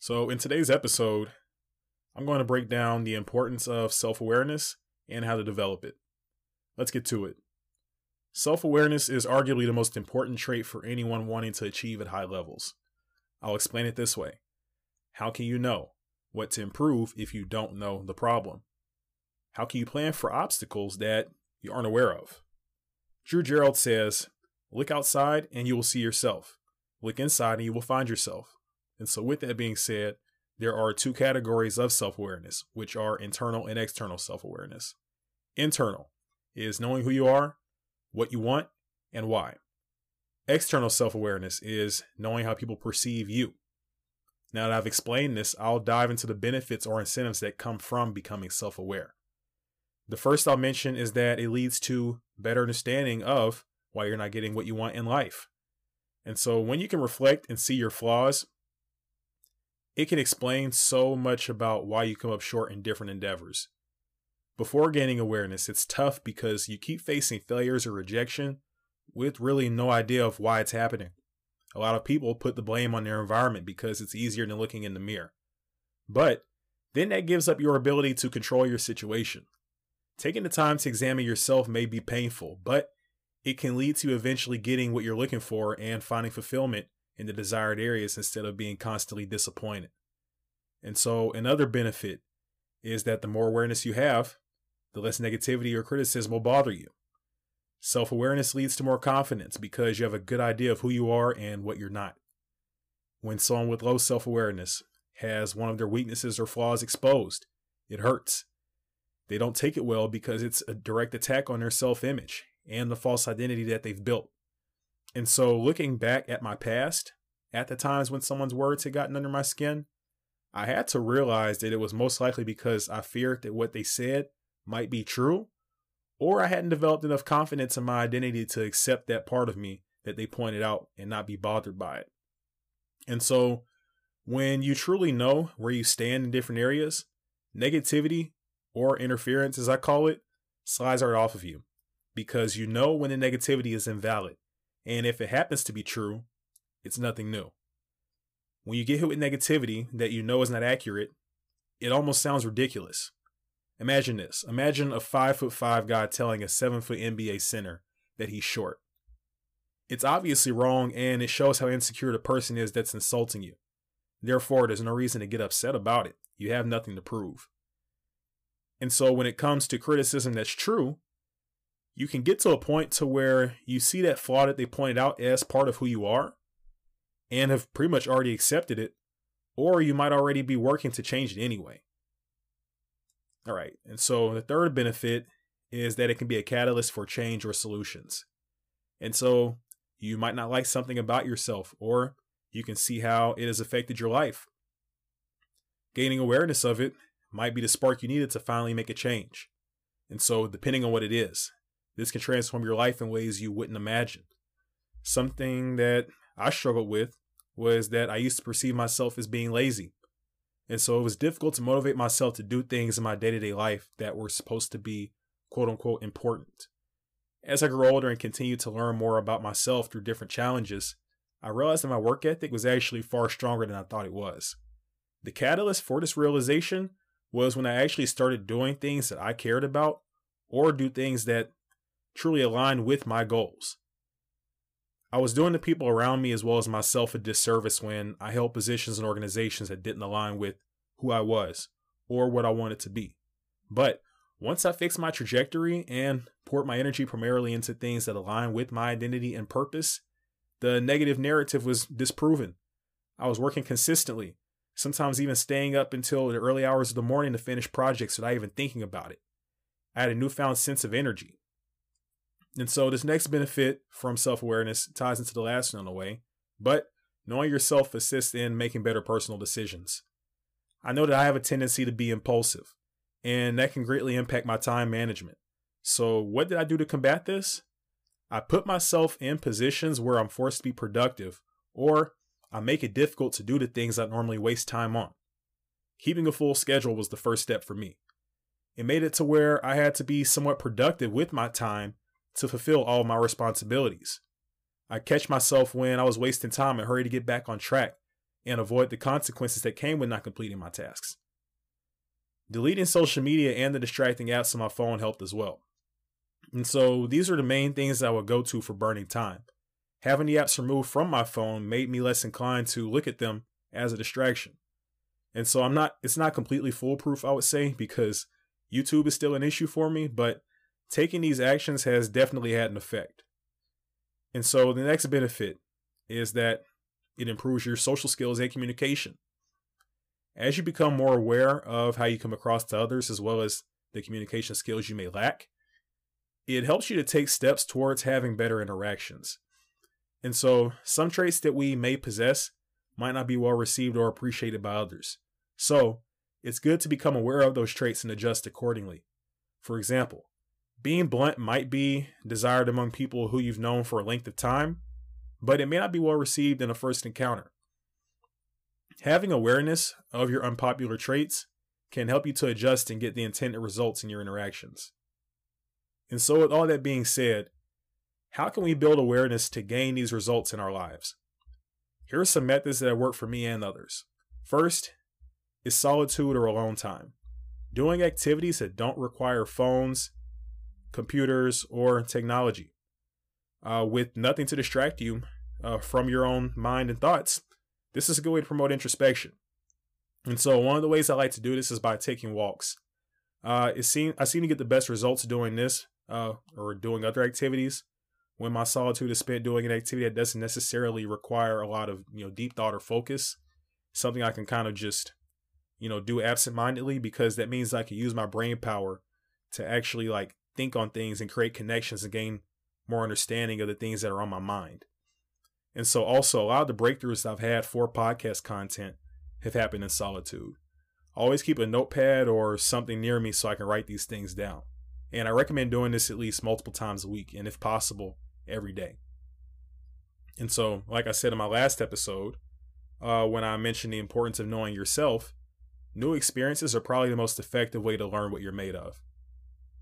So, in today's episode, I'm going to break down the importance of self awareness and how to develop it. Let's get to it. Self awareness is arguably the most important trait for anyone wanting to achieve at high levels. I'll explain it this way How can you know what to improve if you don't know the problem? How can you plan for obstacles that you aren't aware of? Drew Gerald says, Look outside and you will see yourself. Look inside and you will find yourself. And so, with that being said, there are two categories of self awareness, which are internal and external self awareness. Internal is knowing who you are, what you want, and why. External self awareness is knowing how people perceive you. Now that I've explained this, I'll dive into the benefits or incentives that come from becoming self aware. The first I'll mention is that it leads to better understanding of why you're not getting what you want in life. And so when you can reflect and see your flaws, it can explain so much about why you come up short in different endeavors. Before gaining awareness, it's tough because you keep facing failures or rejection with really no idea of why it's happening. A lot of people put the blame on their environment because it's easier than looking in the mirror. But then that gives up your ability to control your situation. Taking the time to examine yourself may be painful, but it can lead to eventually getting what you're looking for and finding fulfillment in the desired areas instead of being constantly disappointed. And so, another benefit is that the more awareness you have, the less negativity or criticism will bother you. Self awareness leads to more confidence because you have a good idea of who you are and what you're not. When someone with low self awareness has one of their weaknesses or flaws exposed, it hurts. They don't take it well because it's a direct attack on their self image and the false identity that they've built. And so, looking back at my past, at the times when someone's words had gotten under my skin, I had to realize that it was most likely because I feared that what they said might be true, or I hadn't developed enough confidence in my identity to accept that part of me that they pointed out and not be bothered by it. And so, when you truly know where you stand in different areas, negativity or interference, as I call it, slides right off of you because you know when the negativity is invalid. And if it happens to be true, it's nothing new. When you get hit with negativity that you know is not accurate, it almost sounds ridiculous. Imagine this. Imagine a five foot five guy telling a seven foot NBA center that he's short. It's obviously wrong and it shows how insecure the person is that's insulting you. Therefore, there's no reason to get upset about it. You have nothing to prove. And so when it comes to criticism that's true, you can get to a point to where you see that flaw that they pointed out as part of who you are and have pretty much already accepted it, or you might already be working to change it anyway. All right, and so the third benefit is that it can be a catalyst for change or solutions. And so you might not like something about yourself, or you can see how it has affected your life. Gaining awareness of it might be the spark you needed to finally make a change. And so, depending on what it is, this can transform your life in ways you wouldn't imagine. Something that I struggled with was that I used to perceive myself as being lazy. And so it was difficult to motivate myself to do things in my day to day life that were supposed to be quote unquote important. As I grew older and continued to learn more about myself through different challenges, I realized that my work ethic was actually far stronger than I thought it was. The catalyst for this realization was when I actually started doing things that I cared about or do things that truly aligned with my goals. I was doing the people around me as well as myself a disservice when I held positions and organizations that didn't align with who I was or what I wanted to be. But once I fixed my trajectory and poured my energy primarily into things that align with my identity and purpose, the negative narrative was disproven. I was working consistently, sometimes even staying up until the early hours of the morning to finish projects without even thinking about it. I had a newfound sense of energy. And so this next benefit from self-awareness ties into the last one in a way, but knowing yourself assists in making better personal decisions. I know that I have a tendency to be impulsive, and that can greatly impact my time management. So what did I do to combat this? I put myself in positions where I'm forced to be productive, or I make it difficult to do the things I normally waste time on. Keeping a full schedule was the first step for me. It made it to where I had to be somewhat productive with my time to fulfill all my responsibilities. I catch myself when I was wasting time and hurry to get back on track. and avoid the consequences that came with not completing my tasks. Deleting social media and the distracting apps on my phone helped as well. And so these are the main things I would go to for burning time. Having the apps removed from my phone made me less inclined to look at them as a distraction. And so I'm not it's not completely foolproof, I would say, because YouTube is still an issue for me, but taking these actions has definitely had an effect. And so the next benefit is that it improves your social skills and communication. As you become more aware of how you come across to others as well as the communication skills you may lack, it helps you to take steps towards having better interactions. And so, some traits that we may possess might not be well received or appreciated by others. So, it's good to become aware of those traits and adjust accordingly. For example, being blunt might be desired among people who you've known for a length of time, but it may not be well received in a first encounter. Having awareness of your unpopular traits can help you to adjust and get the intended results in your interactions. And so, with all that being said, how can we build awareness to gain these results in our lives? Here are some methods that worked for me and others. First is solitude or alone time. Doing activities that don't require phones, computers, or technology. Uh, with nothing to distract you uh, from your own mind and thoughts, this is a good way to promote introspection. And so, one of the ways I like to do this is by taking walks. Uh, it seem I seem to get the best results doing this uh, or doing other activities when my solitude is spent doing an activity that doesn't necessarily require a lot of you know deep thought or focus. Something I can kind of just you know do absentmindedly because that means I can use my brain power to actually like think on things and create connections and gain more understanding of the things that are on my mind. And so, also, a lot of the breakthroughs I've had for podcast content have happened in solitude. I Always keep a notepad or something near me so I can write these things down. And I recommend doing this at least multiple times a week, and if possible, every day. And so, like I said in my last episode, uh, when I mentioned the importance of knowing yourself, new experiences are probably the most effective way to learn what you're made of.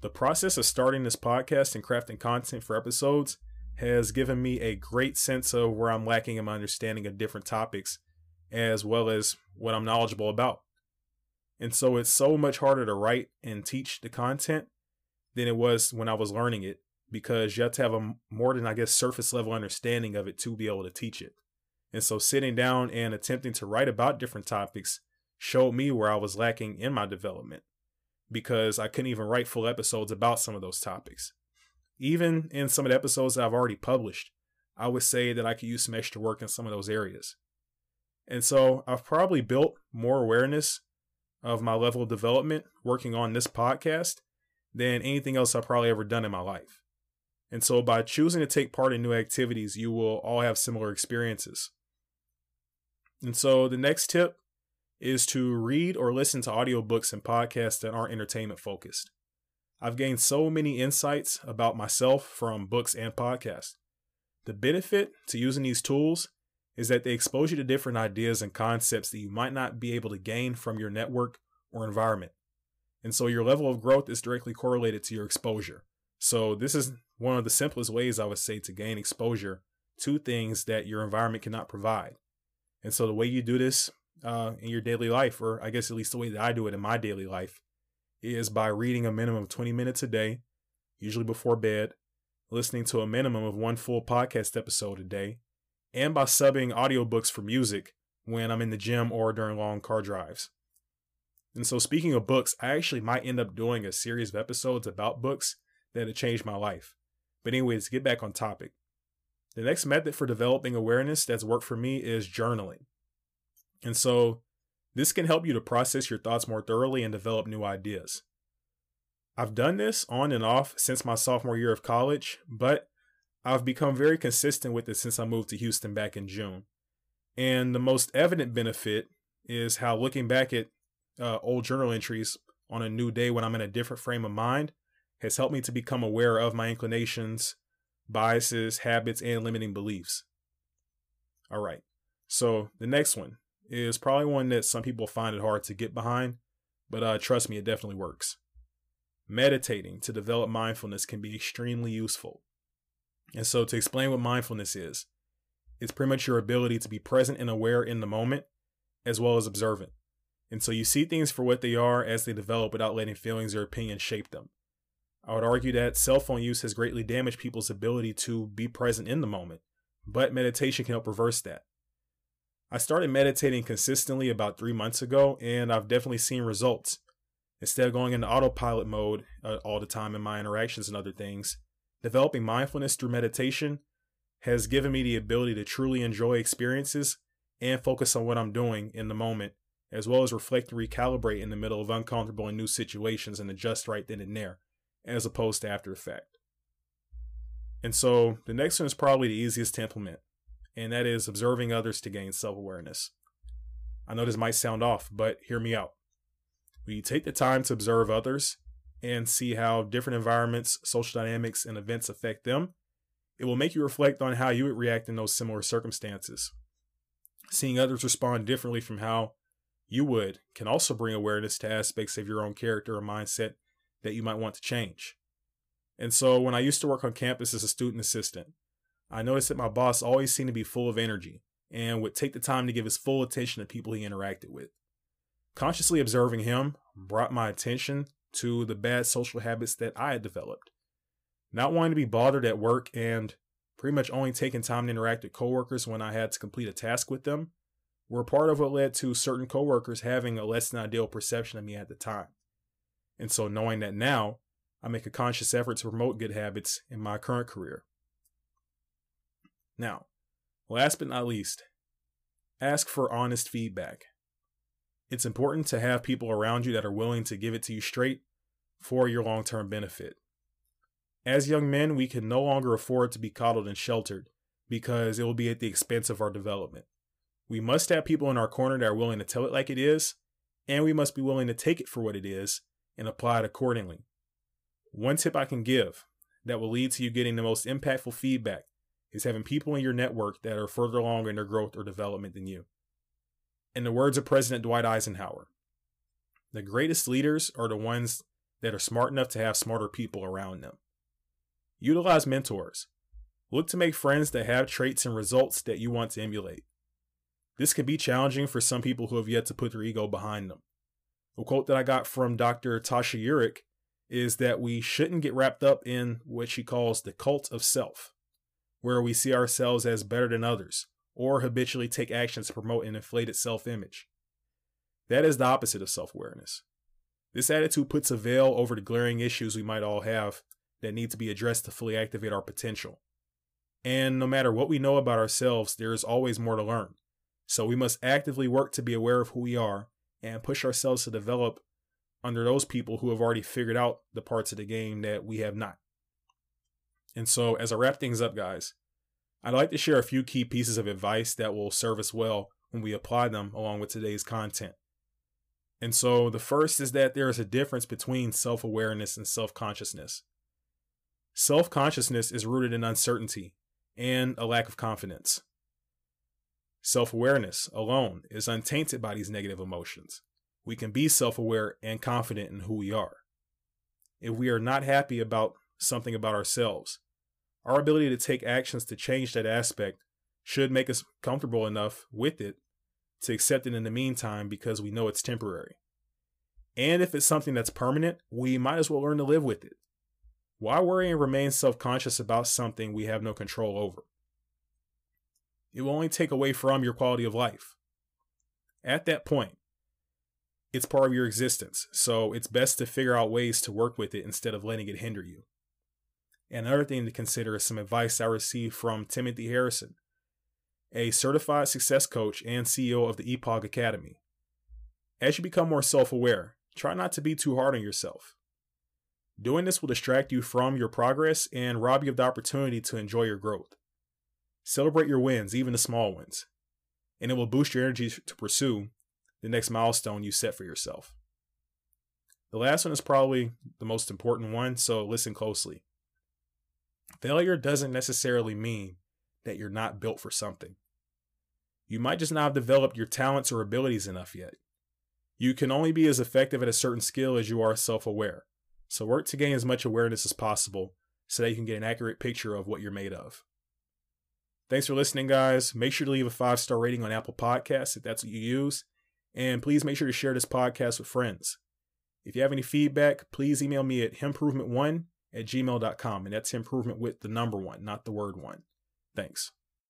The process of starting this podcast and crafting content for episodes has given me a great sense of where I'm lacking in my understanding of different topics, as well as what I'm knowledgeable about. And so it's so much harder to write and teach the content than it was when I was learning it because you have to have a more than, I guess, surface level understanding of it to be able to teach it. And so sitting down and attempting to write about different topics showed me where I was lacking in my development because I couldn't even write full episodes about some of those topics. Even in some of the episodes that I've already published, I would say that I could use some extra work in some of those areas. And so I've probably built more awareness of my level of development working on this podcast than anything else I've probably ever done in my life. And so by choosing to take part in new activities, you will all have similar experiences. And so the next tip is to read or listen to audiobooks and podcasts that aren't entertainment focused. I've gained so many insights about myself from books and podcasts. The benefit to using these tools is that they expose you to different ideas and concepts that you might not be able to gain from your network or environment. And so your level of growth is directly correlated to your exposure. So this is one of the simplest ways I would say to gain exposure to things that your environment cannot provide. And so the way you do this uh, in your daily life, or I guess at least the way that I do it in my daily life, is by reading a minimum of 20 minutes a day, usually before bed, listening to a minimum of one full podcast episode a day, and by subbing audiobooks for music when I'm in the gym or during long car drives. And so, speaking of books, I actually might end up doing a series of episodes about books that have changed my life. But, anyways, get back on topic, the next method for developing awareness that's worked for me is journaling. And so this can help you to process your thoughts more thoroughly and develop new ideas. I've done this on and off since my sophomore year of college, but I've become very consistent with it since I moved to Houston back in June. And the most evident benefit is how looking back at uh, old journal entries on a new day when I'm in a different frame of mind has helped me to become aware of my inclinations, biases, habits, and limiting beliefs. All right. So the next one is probably one that some people find it hard to get behind, but uh, trust me, it definitely works. Meditating to develop mindfulness can be extremely useful. And so, to explain what mindfulness is, It's pretty much your ability to be present and aware in the moment, as well as observant. And so you see things for what they are as they develop without letting feelings or opinions shape them. I would argue that cell phone use has greatly damaged people's ability to be present in the moment, but meditation can help reverse that. I started meditating consistently about three months ago, and I've definitely seen results. Instead of going into autopilot mode uh, all the time in my interactions and other things, developing mindfulness through meditation has given me the ability to truly enjoy experiences and focus on what I'm doing in the moment, as well as reflect and recalibrate in the middle of uncomfortable and new situations and adjust right then and there, as opposed to after effect. And so the next one is probably the easiest to implement, and that is observing others to gain self awareness. I know this might sound off, but hear me out. When you take the time to observe others and see how different environments, social dynamics, and events affect them, it will make you reflect on how you would react in those similar circumstances. Seeing others respond differently from how you would can also bring awareness to aspects of your own character or mindset that you might want to change. And so when I used to work on campus as a student assistant, I noticed that my boss always seemed to be full of energy and would take the time to give his full attention to people he interacted with. Consciously observing him brought my attention to the bad social habits that I had developed. Not wanting to be bothered at work and pretty much only taking time to interact with coworkers when I had to complete a task with them were part of what led to certain coworkers having a less than ideal perception of me at the time. And so knowing that now, I make a conscious effort to promote good habits in my current career. Now, last but not least, ask for honest feedback. It's important to have people around you that are willing to give it to you straight for your long term benefit. As young men, we can no longer afford to be coddled and sheltered because it will be at the expense of our development. We must have people in our corner that are willing to tell it like it is, and we must be willing to take it for what it is and apply it accordingly. One tip I can give that will lead to you getting the most impactful feedback is having people in your network that are further along in their growth or development than you. In the words of President Dwight Eisenhower, the greatest leaders are the ones that are smart enough to have smarter people around them. Utilize mentors. Look to make friends that have traits and results that you want to emulate. This can be challenging for some people who have yet to put their ego behind them. A quote that I got from Dr. Tasha Eurich is that we shouldn't get wrapped up in what she calls the cult of self, where we see ourselves as better than others or habitually take actions to promote an inflated self image. That is the opposite of self awareness. This attitude puts a veil over the glaring issues we might all have that need to be addressed to fully activate our potential. And no matter what we know about ourselves, there is always more to learn. So we must actively work to be aware of who we are and push ourselves to develop under those people who have already figured out the parts of the game that we have not. And so, as I wrap things up, guys, I'd like to share a few key pieces of advice that will serve us well when we apply them along with today's content. And so, the first is that there is a difference between self awareness and self consciousness. Self consciousness is rooted in uncertainty and a lack of confidence. Self awareness alone is untainted by these negative emotions we can be self aware and confident in who we are. If we are not happy about something about ourselves, our ability to take actions to change that aspect should make us comfortable enough with it to accept it in the meantime because we know it's temporary. And if it's something that's permanent, we might as well learn to live with it. Why worry and remain self conscious about something we have no control over? It will only take away from your quality of life. At that point, it's part of your existence. So it's best to figure out ways to work with it instead of letting it hinder you. And another thing to consider is some advice I received from Timothy Harrison, a certified success coach and CEO of the EPOG Academy. As you become more self aware, try not to be too hard on yourself. Doing this will distract you from your progress and rob you of the opportunity to enjoy your growth. Celebrate your wins, even the small ones, and it will boost your energy to pursue the next milestone you set for yourself. The last one is probably the most important one, so listen closely failure doesn't necessarily mean that you're not built for something. You might just not have developed your talents or abilities enough yet. You can only be as effective at a certain skill as you are self aware. So work to gain as much awareness as possible so that you can get an accurate picture of what you're made of. Thanks for listening, guys. Make sure to leave a five star rating on Apple Podcasts if that's what you use. And please make sure to share this podcast with friends. If you have any feedback, please email me at improvement one at gmail.com. And that's improvement with the number one, not the word one. Thanks.